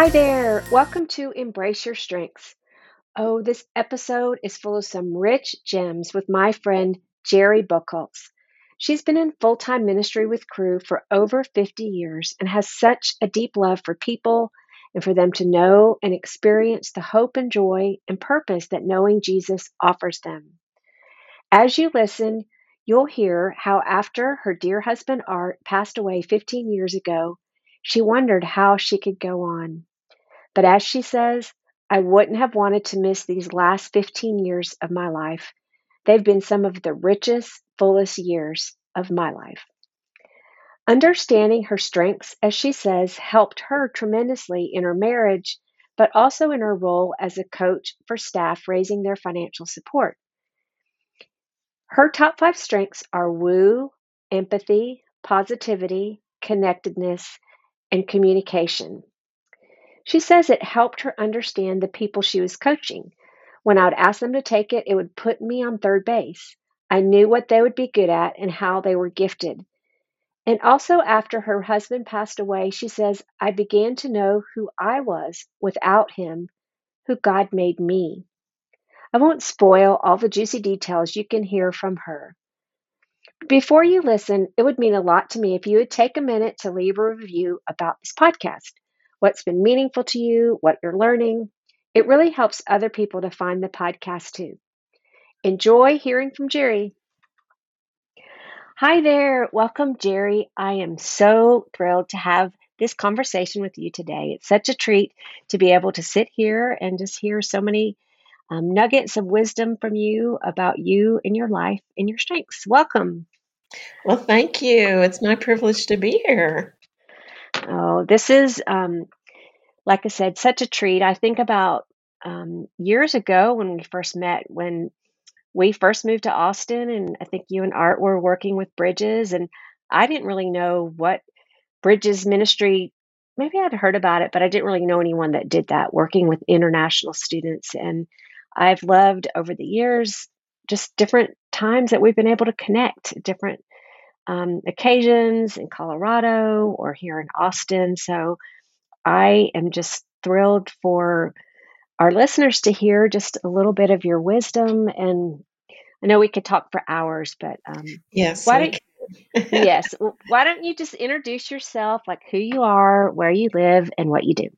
Hi there. Welcome to Embrace Your Strengths. Oh, this episode is full of some rich gems with my friend Jerry Buchholz. She's been in full time ministry with Cru for over 50 years and has such a deep love for people and for them to know and experience the hope and joy and purpose that knowing Jesus offers them. As you listen, you'll hear how after her dear husband Art passed away 15 years ago, she wondered how she could go on. But as she says, I wouldn't have wanted to miss these last 15 years of my life. They've been some of the richest, fullest years of my life. Understanding her strengths, as she says, helped her tremendously in her marriage, but also in her role as a coach for staff raising their financial support. Her top five strengths are woo, empathy, positivity, connectedness, and communication. She says it helped her understand the people she was coaching. When I would ask them to take it, it would put me on third base. I knew what they would be good at and how they were gifted. And also, after her husband passed away, she says, I began to know who I was without him, who God made me. I won't spoil all the juicy details you can hear from her. Before you listen, it would mean a lot to me if you would take a minute to leave a review about this podcast what's been meaningful to you, what you're learning. It really helps other people to find the podcast too. Enjoy hearing from Jerry. Hi there. Welcome, Jerry. I am so thrilled to have this conversation with you today. It's such a treat to be able to sit here and just hear so many um, nuggets of wisdom from you about you and your life and your strengths. Welcome. Well, thank you. It's my privilege to be here. Oh, this is, um, like I said, such a treat. I think about um, years ago when we first met, when we first moved to Austin, and I think you and Art were working with Bridges, and I didn't really know what Bridges ministry. Maybe I'd heard about it, but I didn't really know anyone that did that, working with international students. And I've loved over the years just different times that we've been able to connect, different um, occasions in Colorado or here in Austin. So I am just thrilled for our listeners to hear just a little bit of your wisdom. And I know we could talk for hours, but um, yes, why don't yes, why don't you just introduce yourself, like who you are, where you live, and what you do?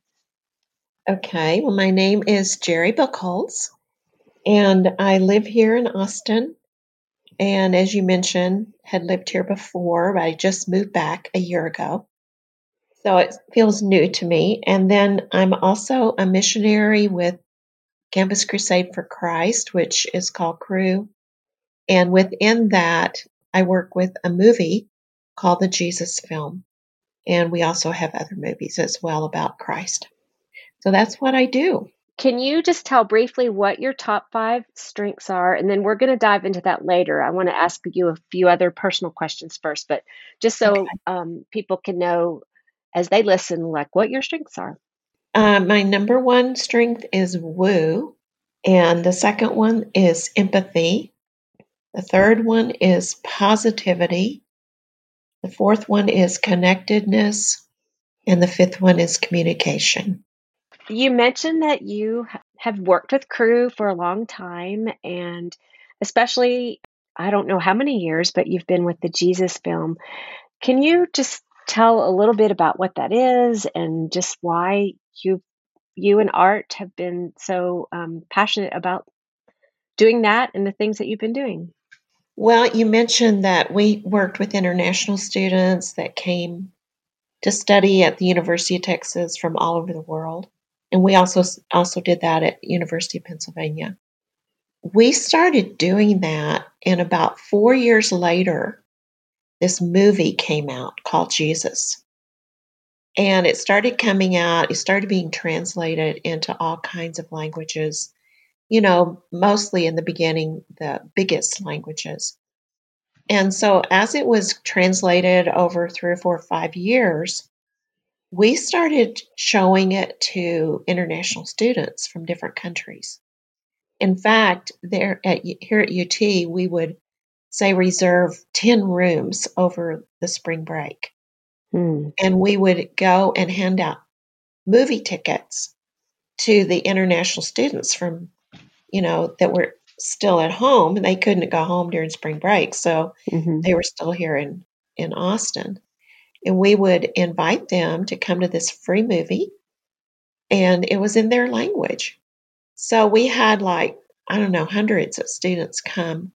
Okay. Well, my name is Jerry Buchholz, and I live here in Austin. And as you mentioned, had lived here before, but I just moved back a year ago. So it feels new to me. And then I'm also a missionary with Campus Crusade for Christ, which is called Cru. And within that, I work with a movie called the Jesus Film. And we also have other movies as well about Christ. So that's what I do. Can you just tell briefly what your top five strengths are? And then we're going to dive into that later. I want to ask you a few other personal questions first, but just so okay. um, people can know as they listen, like what your strengths are. Uh, my number one strength is woo, and the second one is empathy. The third one is positivity. The fourth one is connectedness. And the fifth one is communication. You mentioned that you have worked with Cru for a long time, and especially, I don't know how many years, but you've been with the Jesus film. Can you just tell a little bit about what that is and just why you you and Art have been so um, passionate about doing that and the things that you've been doing? Well, you mentioned that we worked with international students that came to study at the University of Texas from all over the world and we also also did that at University of Pennsylvania. We started doing that, and about four years later, this movie came out called Jesus. And it started coming out, it started being translated into all kinds of languages, you know, mostly in the beginning, the biggest languages. And so as it was translated over three or four or five years, we started showing it to international students from different countries. In fact, there at here at UT, we would say reserve 10 rooms over the spring break. Hmm. And we would go and hand out movie tickets to the international students from, you know, that were still at home. They couldn't go home during spring break. So Mhm. they were still here in, in Austin. And we would invite them to come to this free movie, and it was in their language. So we had like, I don't know, hundreds of students come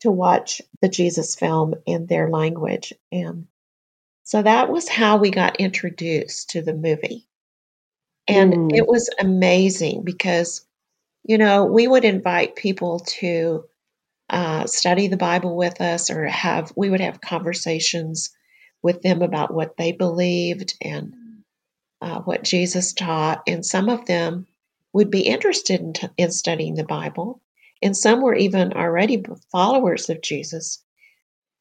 to watch the Jesus film in their language. And so that was how we got introduced to the movie. And Mm. it was amazing because, you know, we would invite people to uh, study the Bible with us or have, we would have conversations with them about what they believed and uh, what Jesus taught. And some of them would be interested in, t- in studying the Bible. And some were even already followers of Jesus.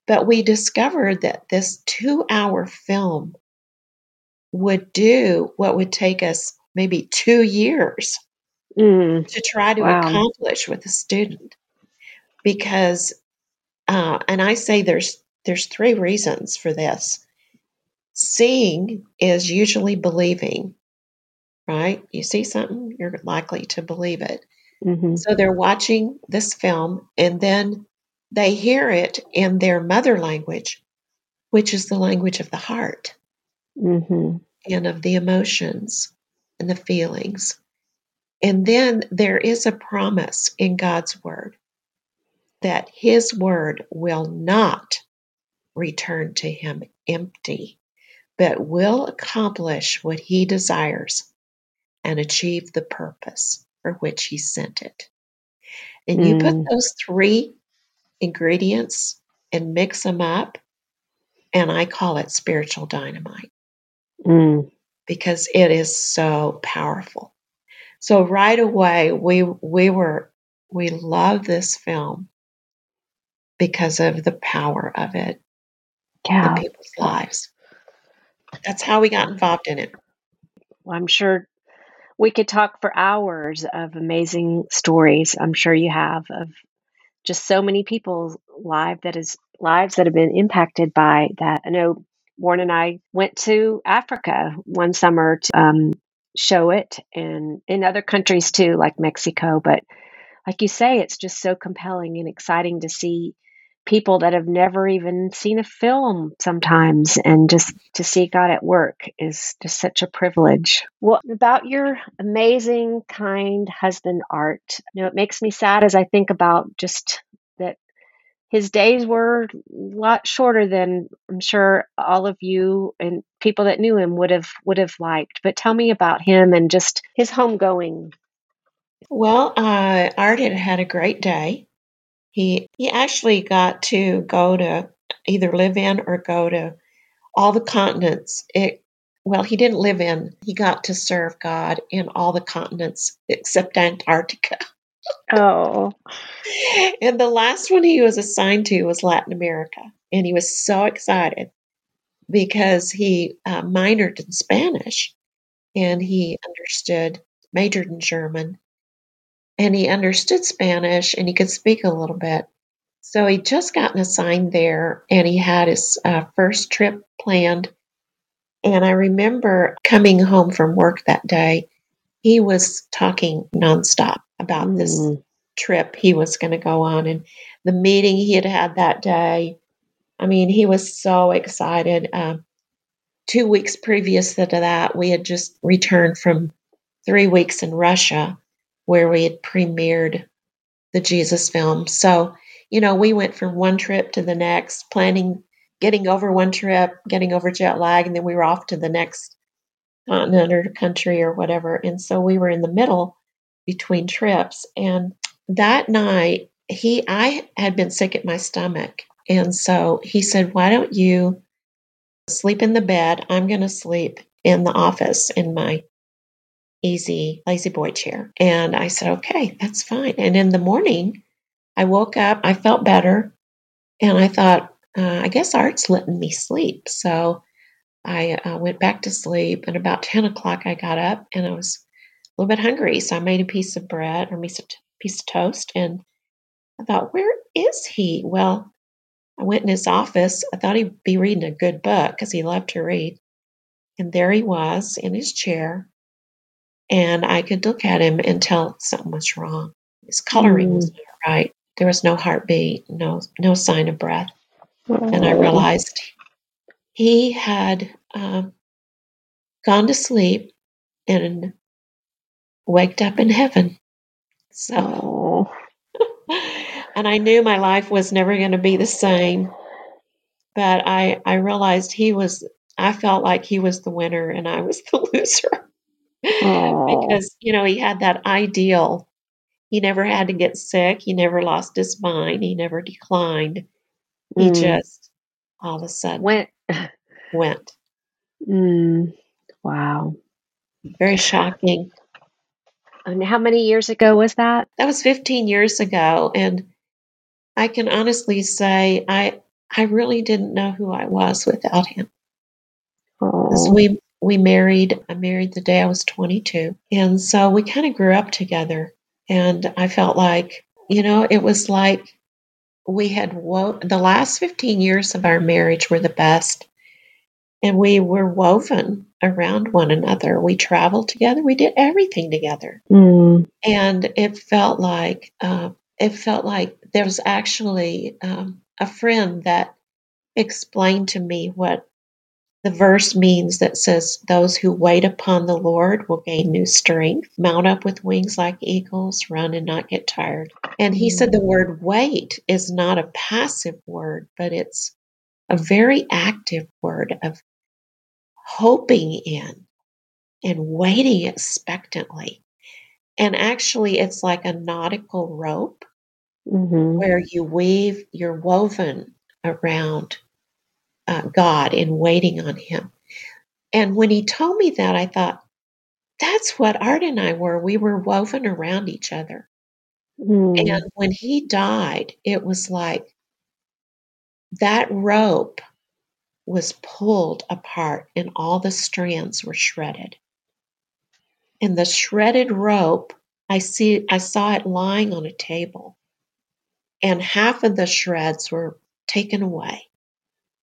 But we discovered that this two hour film would do what would take us maybe two years Mm. to try to Wow. accomplish with a student because uh, and i say there's there's three reasons for this seeing is usually believing right you see something you're likely to believe it Mhm. so they're watching this film and then they hear it in their mother language which is the language of the heart Mhm. and of the emotions and the feelings. And then there is a promise in God's word that his word will not return to him empty, but will accomplish what he desires and achieve the purpose for which he sent it. And you put Mm. those three ingredients and mix them up, and I call it spiritual dynamite Mm. because it is so powerful. So right away we we were we love this film because of the power of it Yeah. in people's lives. That's how we got involved in it. Well, I'm sure we could talk for hours of amazing stories. I'm sure you have of just so many people's life that is lives that have been impacted by that. I know Warren and I went to Africa one summer to um, show it, and in other countries too, like Mexico. But like you say, it's just so compelling and exciting to see people that have never even seen a film sometimes and just to see God at work is just such a privilege. Well, about your amazing, kind husband, Art, you know, it makes me sad as I think about just that his days were a lot shorter than I'm sure all of you and people that knew him would have would have liked. But tell me about him and just his homegoing. Well, uh, Art had had a great day. He he actually got to go to either live in or go to all the continents. It well, he didn't live in. He got to serve God in all the continents except Antarctica. Oh, and the last one he was assigned to was Latin America. And he was so excited because he uh, minored in Spanish and he understood, majored in German, and he understood Spanish and he could speak a little bit. So he'd just gotten assigned there and he had his uh, first trip planned. And I remember coming home from work that day, he was talking nonstop about this Mm. trip he was going to go on and the meeting he had had that day. I mean, he was so excited. Um, two weeks previous to that, we had just returned from three weeks in Russia where we had premiered the Jesus film. So, you know, we went from one trip to the next, planning, getting over one trip, getting over jet lag, and then we were off to the next continent or country or whatever. And so we were in the middle between trips. And that night, he, I had been sick at my stomach. And so he said, Why don't you sleep in the bed? I'm going to sleep in the office in my easy La-Z-Boy chair. And I said, okay, that's fine. And in the morning, I woke up, I felt better, and I thought, uh, I guess Art's letting me sleep. So I uh, went back to sleep, and about 10 o'clock, I got up and I was a little bit hungry. So I made a piece of bread or a piece of, piece of toast, and I thought, where is he? Well, I went in his office. I thought he'd be reading a good book because he loved to read. And there he was in his chair. And I could look at him and tell something was wrong. His coloring mm. was not right. There was no heartbeat, no no sign of breath. Oh. And I realized he had um, gone to sleep and waked up in heaven. So, and I knew my life was never going to be the same. But I, I realized he was, I felt like he was the winner and I was the loser. because, you know, he had that ideal. He never had to get sick. He never lost his mind. He never declined. He mm. just all of a sudden went. went. Mm. Wow. Very shocking. And how many years ago was that? That was 15 years ago. And I can honestly say I I really didn't know who I was without him. Oh. We we married. I married the day I was 22, and so we kind of grew up together. And I felt like, you know, it was like we had wo- the last 15 years of our marriage were the best, and we were woven around one another. We traveled together. We did everything together, mm. and it felt like uh, it felt like there was actually um, a friend that explained to me what the verse means that says, Those who wait upon the Lord will gain new strength, mount up with wings like eagles, run and not get tired. And he said the word wait is not a passive word, but it's a very active word of hoping in and waiting expectantly. And actually, it's like a nautical rope mm-hmm. where you weave, you're woven around uh, God in waiting on Him. And when he told me that, I thought, that's what Art and I were. We were woven around each other. Mm. And when he died, it was like that rope was pulled apart and all the strands were shredded. And the shredded rope, I see I saw it lying on a table. And half of the shreds were taken away.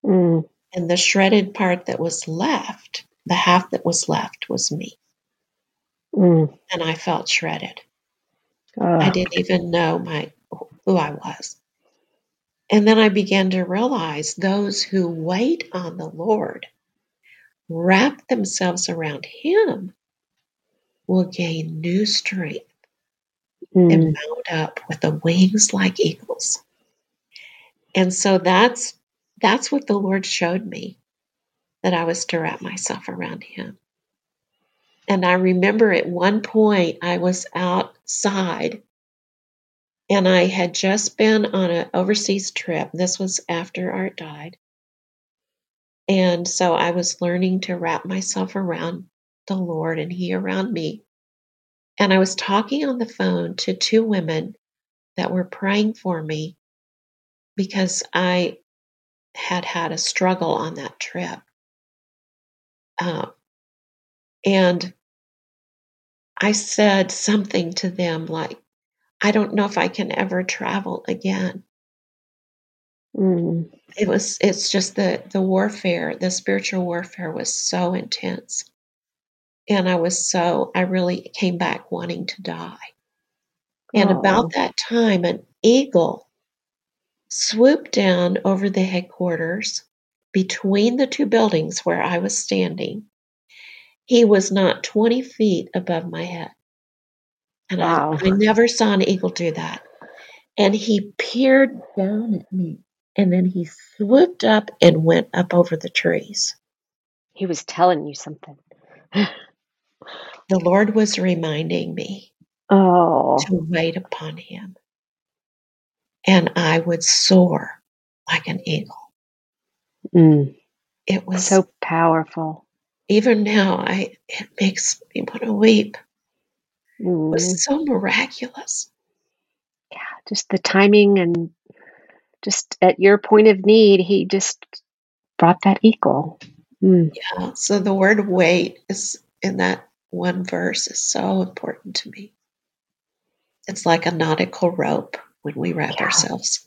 Mm. And the shredded part that was left, the half that was left, was me. Mm. And I felt shredded. Uh. I didn't even know my who I was. And then I began to realize those who wait on the Lord, wrap themselves around Him, will gain new strength mm. and mount up with the wings like eagles. And so that's that's what the Lord showed me that I was to wrap myself around Him. And I remember at one point I was outside and I had just been on an overseas trip. This was after Art died. And so I was learning to wrap myself around the Lord and He around me. And I was talking on the phone to two women that were praying for me because I had had a struggle on that trip. Uh, and I said something to them like, I don't know if I can ever travel again. Mm. It was, it's just the, the warfare, the spiritual warfare was so intense. And I was so, I really came back wanting to die. And oh. about that time, an eagle swooped down over the headquarters between the two buildings where I was standing. He was not 20 feet above my head. And wow. I, I never saw an eagle do that. And he peered down at me and then he swooped up and went up over the trees. He was telling you something. the Lord was reminding me oh. to wait upon him. And I would soar like an eagle. Mm. It was so powerful. even now, I it makes me want to weep. It Mm, was so miraculous. Yeah, just the timing and just at your point of need, he just brought that eagle. Mm, Yeah. So the word wait is in that one verse is so important to me. It's like a nautical rope when we wrap Yeah. ourselves.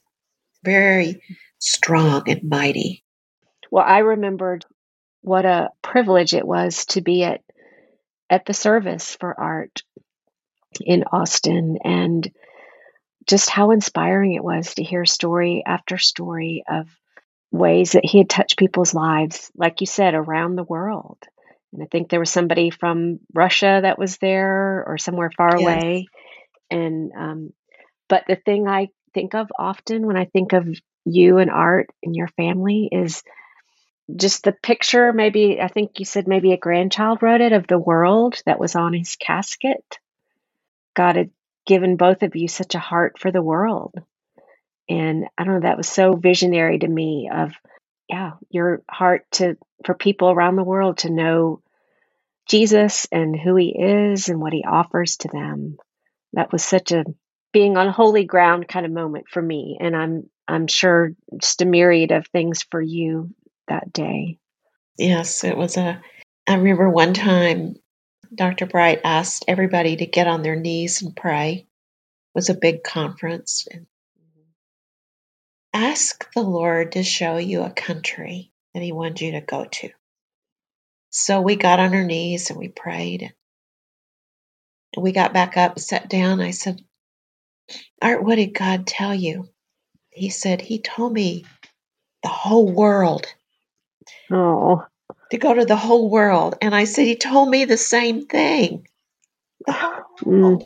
Very strong and mighty. Well, I remembered what a privilege it was to be at at the service for art in Austin and just how inspiring it was to hear story after story of ways that he had touched people's lives, like you said, around the world. And I think there was somebody from Russia that was there or somewhere far Yes. away. And, um, but the thing I think of often when I think of you and art and your family is just the picture. Maybe, I think you said maybe a grandchild wrote it of the world that was on his casket. God had given both of you such a heart for the world. And I don't know, that was so visionary to me of, yeah, your heart to for people around the world to know Jesus and who he is and what he offers to them. That was such a being on holy ground kind of moment for me. And I'm I'm sure just a myriad of things for you that day. Yes, it was a. I remember one time Dr. Bright asked everybody to get on their knees and pray. It was a big conference. And ask the Lord to show you a country that He wanted you to go to. So we got on our knees and we prayed. And we got back up, sat down. I said, Art, what did God tell you? He said, He told me the whole world, Oh, to go to the whole world. And I said, He told me the same thing. The whole mm, world.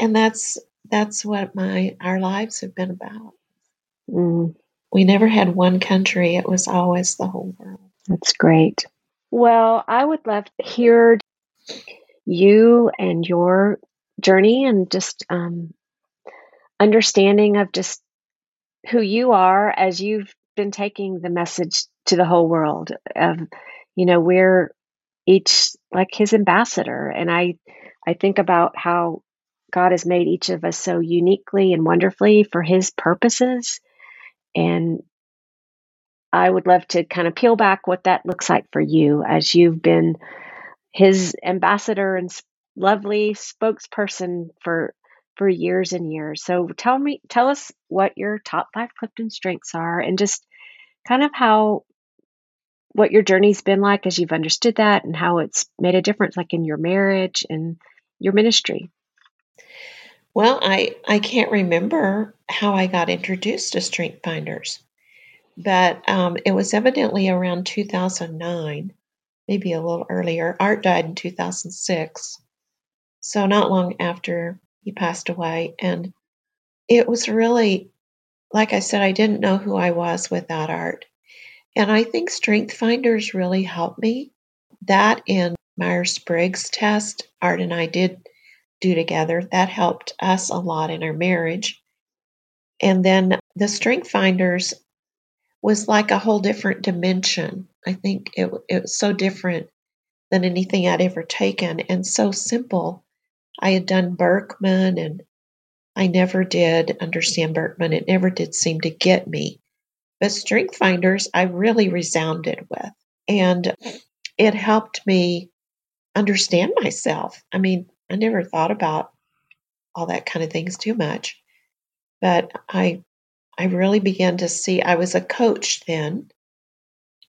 And that's that's what my our lives have been about. mm, We never had one country, it was always the whole world. that's great. Well, I would love to hear you and your journey and just um, understanding of just who you are as you've been taking the message to the whole world of you know we're each like his ambassador. And i i think about how god has made each of us so uniquely and wonderfully for his purposes. And i would love to kind of peel back what that looks like for you as you've been his ambassador and lovely spokesperson for for years and years. So tell me tell us what your top 5 Clifton strengths are and just kind of how what your journey's been like as you've understood that and how it's made a difference like in your marriage and your ministry. Well, I, I can't remember how I got introduced to Strength Finders, but um, it was evidently around 2009, maybe a little earlier. Art died in 2006, so not long after he passed away. And it was really, like I said, I didn't know who I was without Art. And I think Strength Finders really helped me. That and Myers Briggs test, Art and I did do together. That helped us a lot in our marriage. And then the Strength Finders was like a whole different dimension. I think it, it was so different than anything I'd ever taken and so simple. I had done Birkman and I never did understand Birkman. It never did seem to get me. But Strength Finders, I really resounded with. And it helped me understand myself. I mean, I never thought about all that kind of things too much. But I I really began to see I was a coach then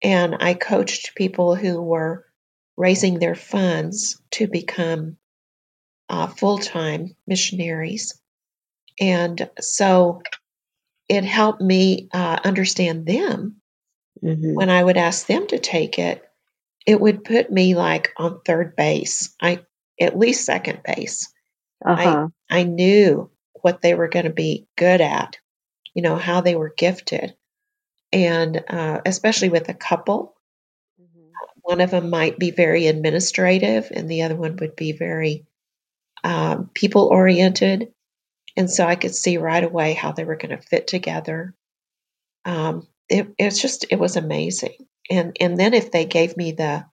and I coached people who were raising their funds to become uh, full-time missionaries. And so it helped me uh, understand them Mhm. when I would ask them to take it, it would put me like on third base. I at least second base. Uh-huh. I knew what they were going to be good at, you know, how they were gifted. And uh, especially with a couple, Mhm. one of them might be very administrative and the other one would be very um, people oriented. And so I could see right away how they were going to fit together. Um, it, it's just, it was amazing. And, and then if they gave me the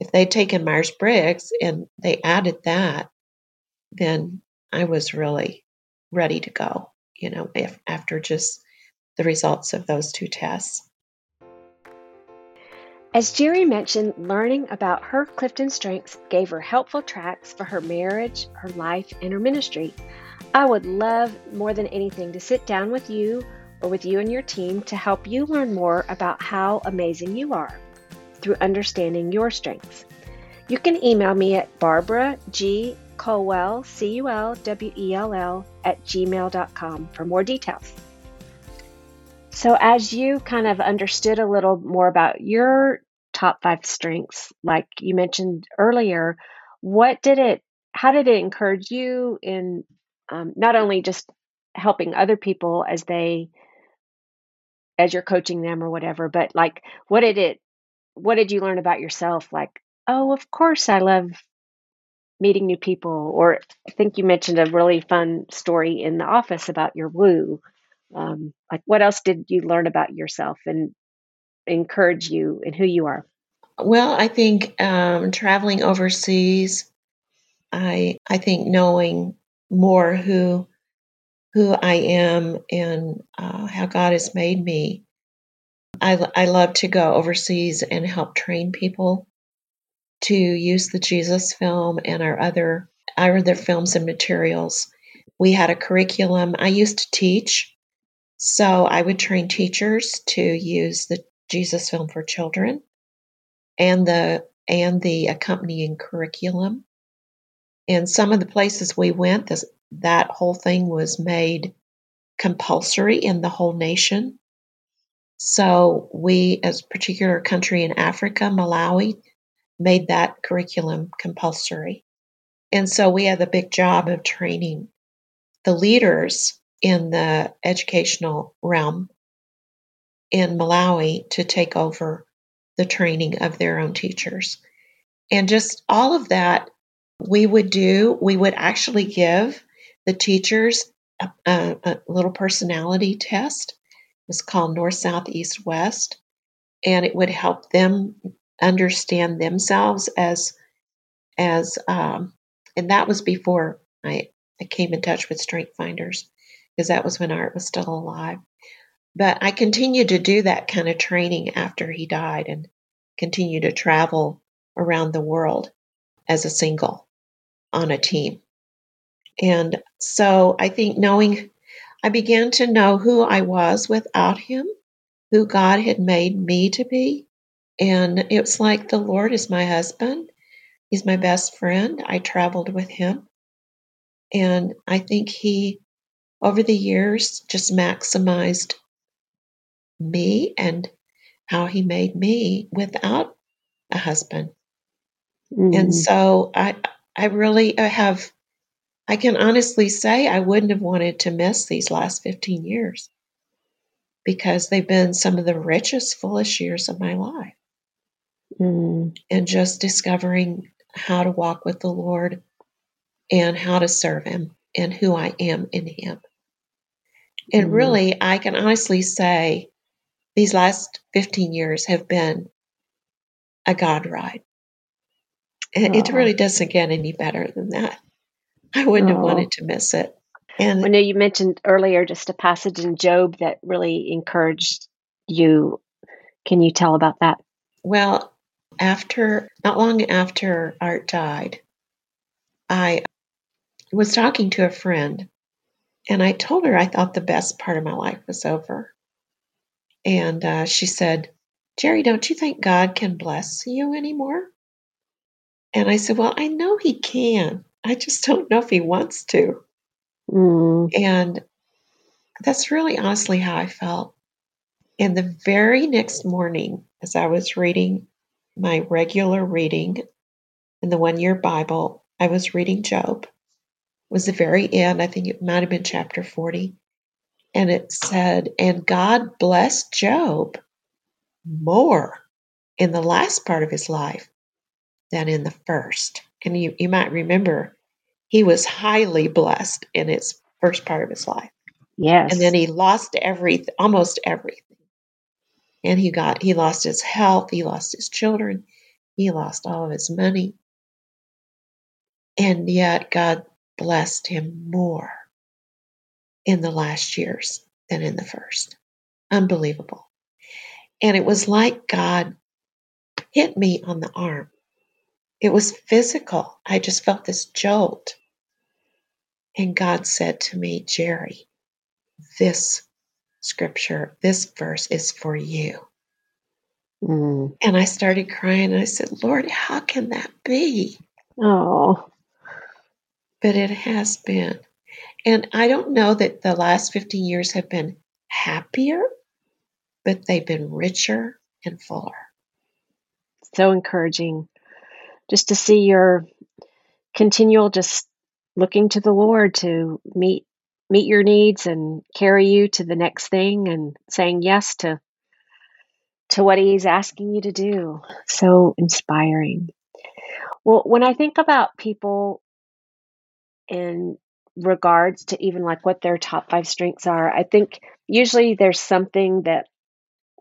if they'd taken Myers Briggs and they added that, then I was really ready to go, you know, if, after just the results of those two tests. As Jerry mentioned, learning about her Clifton strengths gave her helpful tracks for her marriage, her life, and her ministry. I would love more than anything to sit down with you or with you and your team to help you learn more about how amazing you are through understanding your strengths. You can email me at Barbara G. Culwell, C U L W E L L, at gmail.com for more details. So, as you kind of understood a little more about your top five strengths, like you mentioned earlier, what did it, how did it encourage you in um, not only just helping other people as they, as you're coaching them or whatever, but like, what did it, what did you learn about yourself? Like, oh, of course I love meeting new people. Or I think you mentioned a really fun story in the office about your woo. Um, like, what else did you learn about yourself and encourage you in who you are? Well, I think um, traveling overseas, I I think knowing more who who I am and uh, how God has made me. I I love to go overseas and help train people to use the Jesus film and our other our other films and materials. We had a curriculum. I used to teach, so I would train teachers to use the Jesus film for children and the and the accompanying curriculum. And some of the places we went, this, that whole thing was made compulsory in the whole nation. So we, as a particular country in Africa, Malawi, made that curriculum compulsory. And so we had the big job of training the leaders in the educational realm in Malawi to take over the training of their own teachers. And just all of that we would do, we would actually give the teachers a, a, a little personality test. It was called North, South, East, West. And it would help them understand themselves as, as, um, and that was before I, I came in touch with Strength Finders, because that was when Art was still alive. But I continued to do that kind of training after he died and continue to travel around the world as a single on a team. And so I think knowing, I began to know who I was without him, who God had made me to be. And it's like the Lord is my husband, He's my best friend. I traveled with him. And I think He, over the years, just maximized me and how he made me without a husband. Mm. And so I I really have I can honestly say I wouldn't have wanted to miss these last 15 years because they've been some of the richest, fullest years of my life. Mm. And just discovering how to walk with the Lord and how to serve Him and who I am in Him. And mm. really, I can honestly say these last 15 years have been a God ride. And it really doesn't get any better than that. I wouldn't have wanted to miss it. And I know you mentioned earlier just a passage in Job that really encouraged you. Can you tell about that? Well, after not long after Art died, I was talking to a friend and I told her I thought the best part of my life was over. And uh, she said, Jerry, don't you think God can bless you anymore? And I said, Well, I know He can. I just don't know if He wants to. Mm. And that's really honestly how I felt. And the very next morning, as I was reading my regular reading in the one year Bible, I was reading Job. It was the very end. I think it might have been chapter 40 and it said, and God blessed Job more in the last part of his life than in the first. And you, you might remember he was highly blessed in his first part of his life. Yes. And then he lost everything, almost everything. And he got, he lost his health, he lost his children, He lost all of his money. And yet God blessed him more in the last years than in the first. Unbelievable. And it was like God hit me on the arm. It was physical. I just felt this jolt. And God said to me, Jerry, this scripture, this verse is for you. Mm. And I started crying and I said, Lord, how can that be? Oh, But it has been. And I don't know that the last 15 years have been happier, but they've been richer and fuller. so encouraging just to see your continual just looking to the Lord to meet meet your needs and carry you to the next thing and saying yes to to what he's asking you to do. So inspiring. Well, when I think about people in regards to even like what their top 5 strengths are, I think usually there's something that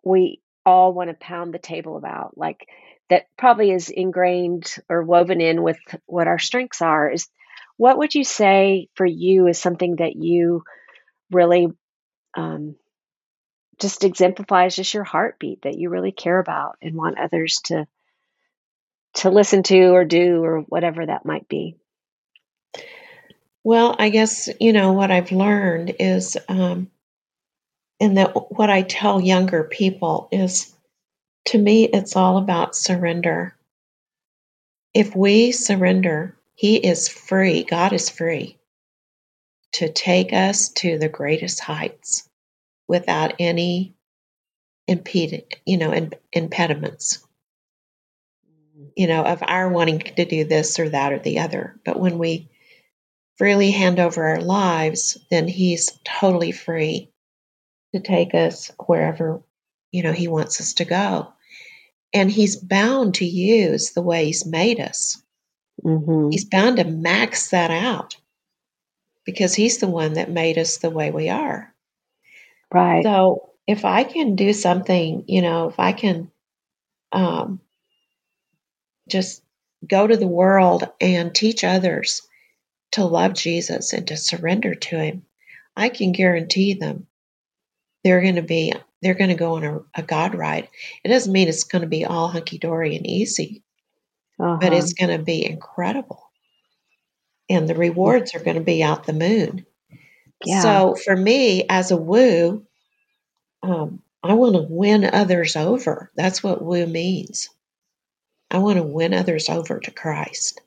we all want to pound the table about like that probably is ingrained or woven in with what our strengths are is what would you say for you is something that you really um, just exemplifies just your heartbeat that you really care about and want others to to listen to or do or whatever that might be Well, I guess, you know, what I've learned is, um, and that what I tell younger people is to me, it's all about surrender. If we surrender, He is free, God is free to take us to the greatest heights without any impede, you know, im- impediments, you know, of our wanting to do this or that or the other. But when we freely hand over our lives, then He's totally free to take us wherever, you know, He wants us to go. And He's bound to use the way He's made us. mm-hmm. He's bound to max that out because He's the one that made us the way we are. right So if I can do something, you know, if I can um, just go to the world and teach others to love Jesus and to surrender to Him, I can guarantee them they're going to be they're going to go on a, a God ride. It doesn't mean it's going to be all hunky dory and easy, uh-huh. but it's going to be incredible, and the rewards are going to be out the moon. yeah So for me, as a woo, um, I want to win others over. That's what woo means. I want to win others over to Christ.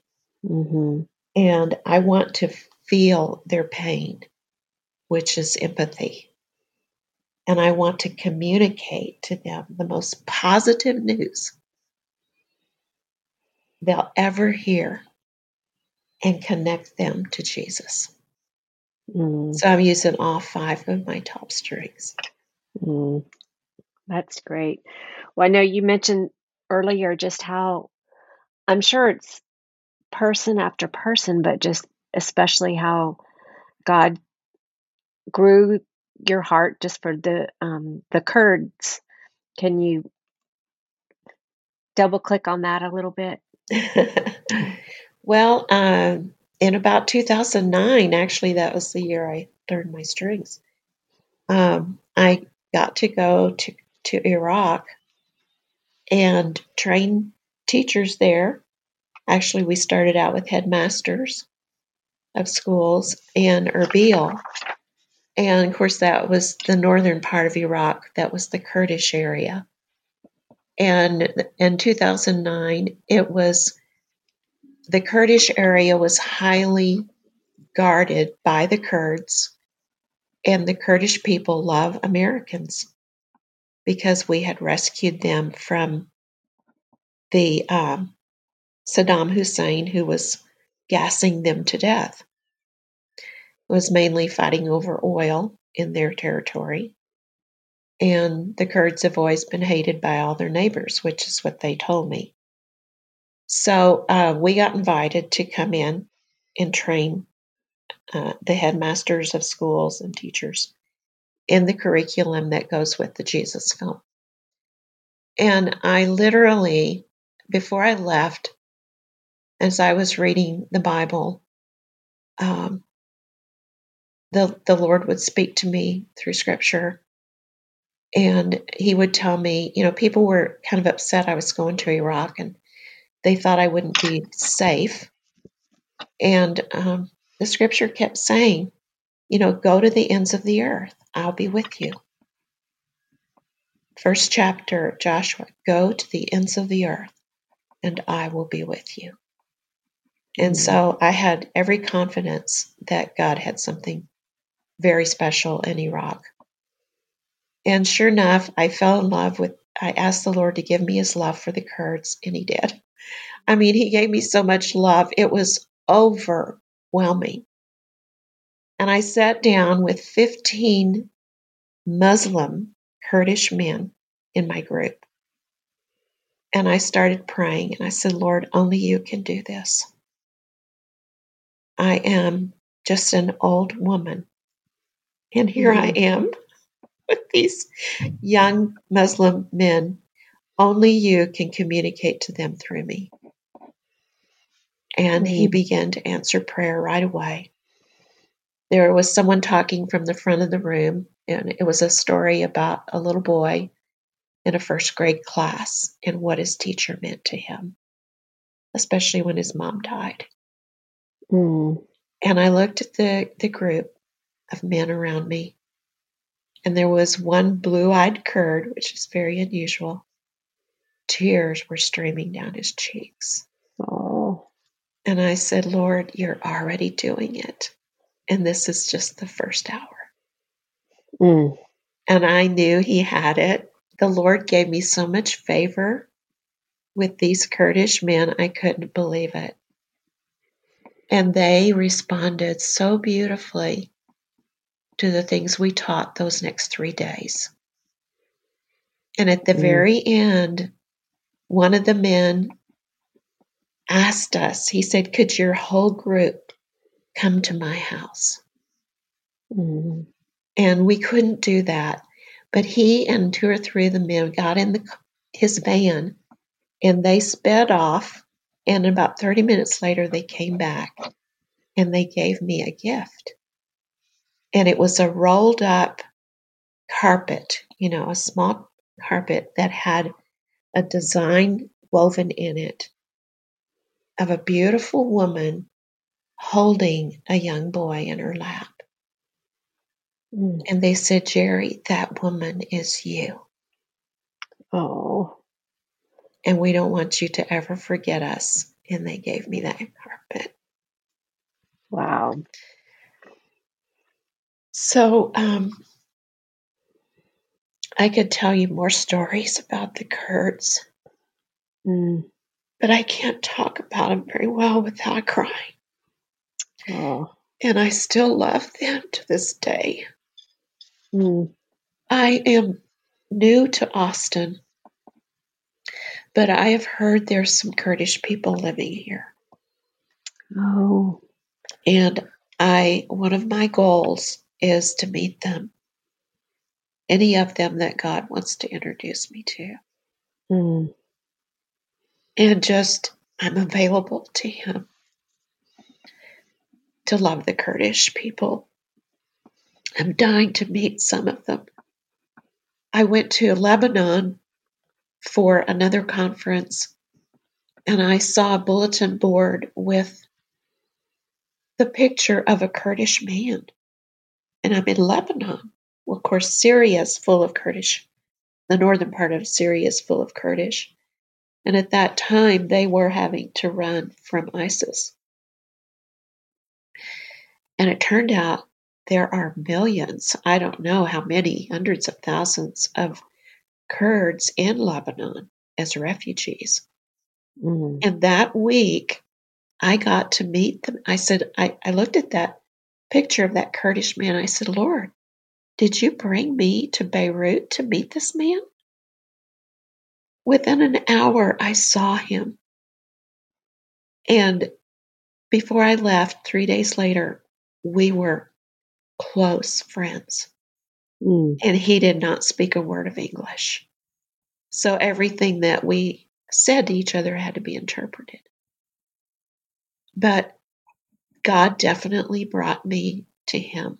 mm-hmm. And I want to feel their pain, which is empathy. And I want to communicate to them the most positive news they'll ever hear and connect them to Jesus. mm So I'm using all five of my top strings. mm. that's great well i know you mentioned earlier just how i'm sure it's person after person but just especially how god grew your heart just for the um, the Kurds. Can you double click on that a little bit? well, um, in about 2009, actually, that was the year I learned my strings. Um, I got to go to, to Iraq and train teachers there. Actually, we started out with headmasters of schools in Erbil. And of course, that was the northern part of Iraq, that was the Kurdish area. And in 2009, it was the Kurdish area was highly guarded by the Kurds, and the Kurdish people love Americans because we had rescued them from the um, Saddam Hussein, who was gassing them to death. Was mainly fighting over oil in their territory. And the Kurds have always been hated by all their neighbors, which is what they told me. So uh, we got invited to come in and train uh, the headmasters of schools and teachers in the curriculum that goes with the Jesus film. And I literally before I left, as I was reading the Bible, um, the the Lord would speak to me through Scripture, and He would tell me, you know, people were kind of upset I was going to Iraq, and they thought I wouldn't be safe, and um, the Scripture kept saying, you know, go to the ends of the earth. I'll be with you. First chapter, Joshua, go to the ends of the earth, and I will be with you. And so I had every confidence that God had something very special in Iraq. And sure enough, I fell in love with, I asked the Lord to give me his love for the Kurds, and he did. I mean, he gave me so much love, it was overwhelming. And I sat down with 15 Muslim Kurdish men in my group. And I started praying, and I said, Lord, only you can do this. I am just an old woman. And here I am with these young Muslim men. Only you can communicate to them through me. And he Mm. began to answer prayer right away. There was someone talking from the front of the room, and it was a story about a little boy in a first grade class and what his teacher meant to him, especially when his mom died. Mm. And I looked at the, the group of men around me, and there was one blue eyed Kurd, which is very unusual. Tears were streaming down his cheeks. Oh. And I said, Lord, you're already doing it. And this is just the first hour. Mm. And I knew he had it. The Lord gave me so much favor with these Kurdish men, I couldn't believe it. And they responded so beautifully to the things we taught those next three days. And at the Mm. very end, one of the men asked us, he said, Could your whole group come to my house? Mm. And we couldn't do that. But he and two or three of the men got in the, his van and they sped off. And about 30 minutes later, they came back and they gave me a gift. And it was a rolled up carpet, you know, a small carpet that had a design woven in it of a beautiful woman holding a young boy in her lap. Mm. And they said, Jerry, that woman is you. Oh. And we don't want you to ever forget us. And they gave me that carpet. Wow. So um, I could tell you more stories about the Kurds, Mm. but I can't talk about them very well without crying. Oh. And I still love them to this day. Mm. I am new to Austin, but I have heard there's some Kurdish people living here. Oh. And I one of my goals is to meet them. Any of them that God wants to introduce me to. Mm. And just I'm available to him to love the Kurdish people. I'm dying to meet some of them. I went to Lebanon for another conference and I saw a bulletin board with the picture of a Kurdish man. And I'm in Lebanon. Well, of course, Syria is full of Kurdish. The northern part of Syria is full of Kurdish. And at that time, they were having to run from ISIS. And it turned out there are millions, I don't know how many, hundreds of thousands of Kurds in Lebanon as refugees. Mm. And that week, I got to meet them. I said, I, I looked at that picture of that Kurdish man. I said, Lord, did you bring me to Beirut to meet this man? Within an hour, I saw him. And before I left, three days later, we were close friends. Mm. And he did not speak a word of English. So everything that we said to each other had to be interpreted. But God definitely brought me to him.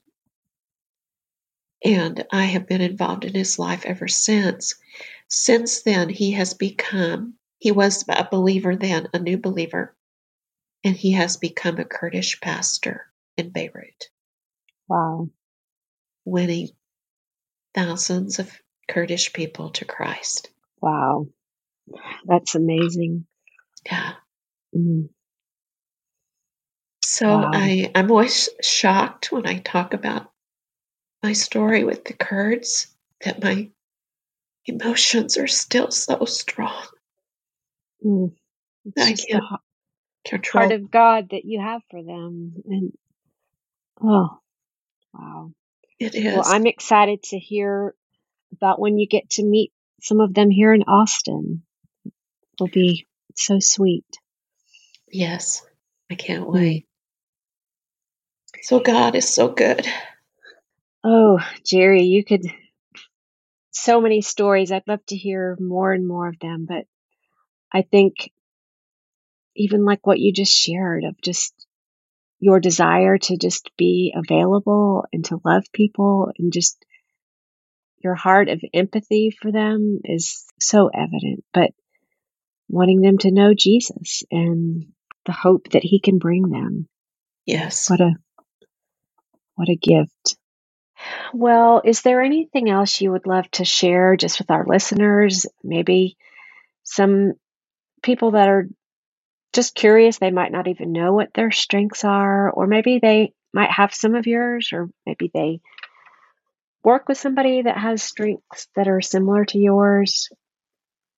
And I have been involved in his life ever since. Since then, he has become, he was a believer then, a new believer, and he has become a Kurdish pastor in Beirut. Wow. Winning thousands of Kurdish people to Christ. Wow. That's amazing. Yeah. Mm. So Wow. I, I'm always shocked when I talk about my story with the Kurds that my emotions are still so strong. Mm. I can't control. heart of God that you have for them. And oh, wow. It is. Well, I'm excited to hear about when you get to meet some of them here in Austin. It'll be so sweet. yes, I can't Mm. wait. So God is so good. Oh, Jerry, you could so many stories. I'd love to hear more and more of them, but I think even like what you just shared of just your desire to just be available and to love people and just your heart of empathy for them is so evident, but wanting them to know Jesus and the hope that he can bring them. Yes. What a what a gift. Well, is there anything else you would love to share just with our listeners? Maybe some people that are just curious, they might not even know what their strengths are, or maybe they might have some of yours, or maybe they work with somebody that has strengths that are similar to yours,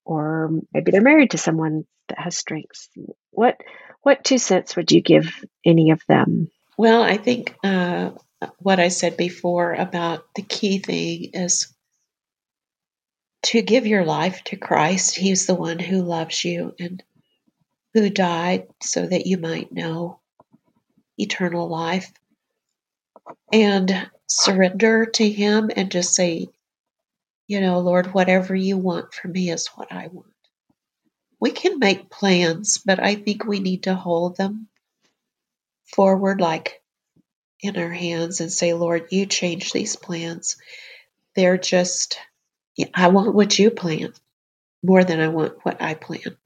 or maybe they're married to someone that has strengths. What what two cents would you give any of them? Well, I think uh, what I said before about the key thing is to give your life to Christ. He's the one who loves you and who died so that you might know eternal life. And surrender to Him and just say, you know, Lord, whatever you want for me is what I want. We can make plans, but I think we need to hold them forward like in our hands and say, Lord, you change these plans. They're just, I want what you plan more than I want what I plan.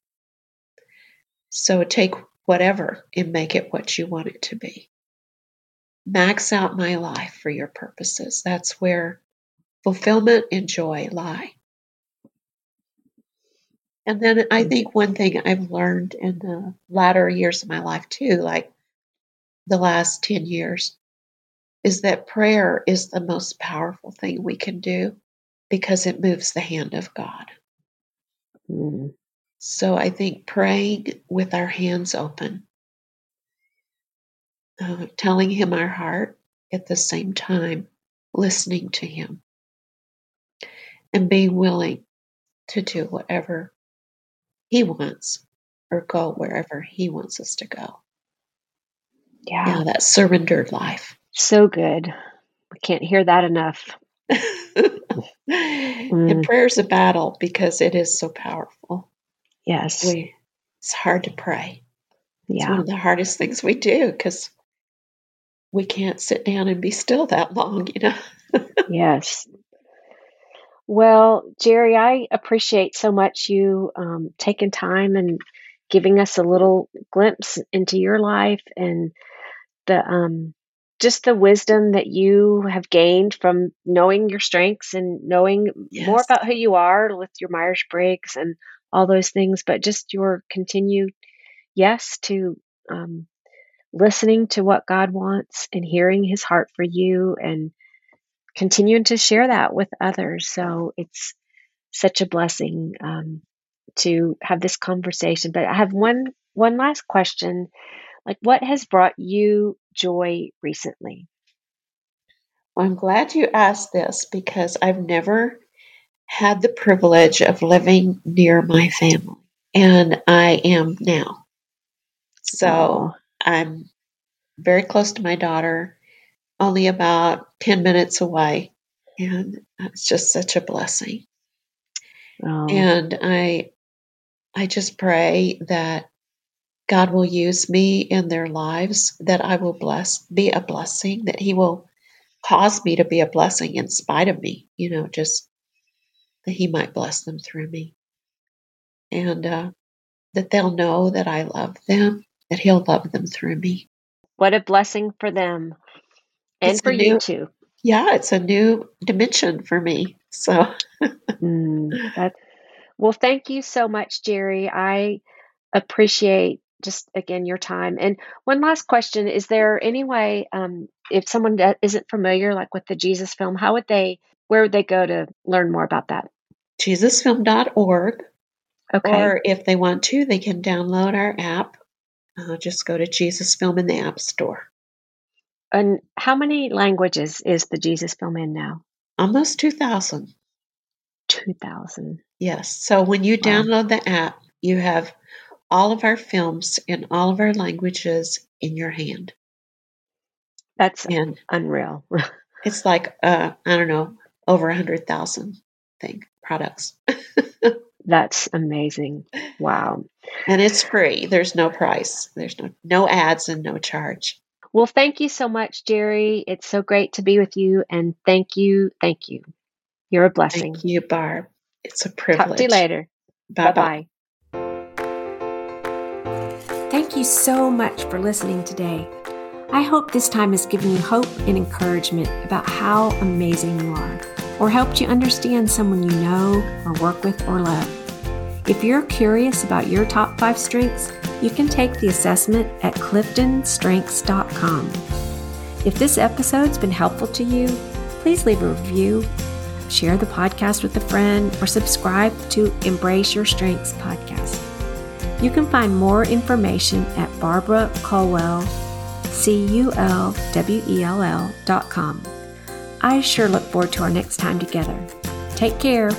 So take whatever and make it what you want it to be. Max out my life for your purposes. That's where fulfillment and joy lie. And then I think one thing I've learned in the latter years of my life, too, like the last 10 years, is that prayer is the most powerful thing we can do because it moves the hand of God. Mm, So I think praying with our hands open, uh, telling Him our heart at the same time, listening to Him, and being willing to do whatever He wants or go wherever He wants us to go. yeah, Yeah, that surrendered life. so good. I can't hear that enough. and prayer's a battle because it is so powerful. Yes, We, it's hard to pray. It's yeah, one of the hardest things we do because we can't sit down and be still that long, you know. yes. Well, Jerry, I appreciate so much you um, taking time and giving us a little glimpse into your life and the um, just the wisdom that you have gained from knowing your strengths and knowing more about who you are with your Myers Briggs and all those things, but just your continued yes to um, listening to what God wants and hearing His heart for you and continuing to share that with others. So it's such a blessing um, to have this conversation. But I have one one last question. Like, what has brought you joy recently? Well, I'm glad you asked this because I've never had the privilege of living near my family, and I am now. So I'm very close to my daughter, only about 10 minutes away. And it's just such a blessing. oh, And I I just pray that God will use me in their lives, that I will bless, be a blessing, that He will cause me to be a blessing in spite of me, you know, just that He might bless them through me. And uh, that they'll know that I love them, that He'll love them through me. What a blessing for them and It's for you too. Yeah, it's a new dimension for me. So, Mm, that, well, thank you so much, Jerry. I appreciate just again your time. And one last question: Is there any way, um, if someone that isn't familiar, like with the Jesus film, how would they, where would they go to learn more about that? JesusFilm.org, Okay, or if they want to, they can download our app. Uh, just go to Jesus Film in the App Store. and how many languages is the Jesus film in now? Almost 2,000. Two thousand. Yes. So when you Wow. download the app, you have all of our films in all of our languages in your hand. That's And unreal. it's like, uh, I don't know, over a 100,000 thing products. That's amazing. Wow. And it's free. There's no price. There's no no ads and no charge. Well, thank you so much, Jerry. It's so great to be with you. And thank you. Thank you. You're a blessing. Thank you, Barb. It's a privilege. Talk to you later. Bye Bye bye. bye. Thank you so much for listening today. I hope this time has given you hope and encouragement about how amazing you are, or helped you understand someone you know, or work with, or love. If you're curious about your top five strengths, you can take the assessment at cliftonstrengths.com. If this episode's been helpful to you, please leave a review, share the podcast with a friend, or subscribe to Embrace Your Strengths podcast. You can find more information at Barbara Culwell, C U L W E L L dot com. I sure look forward to our next time together. Take care.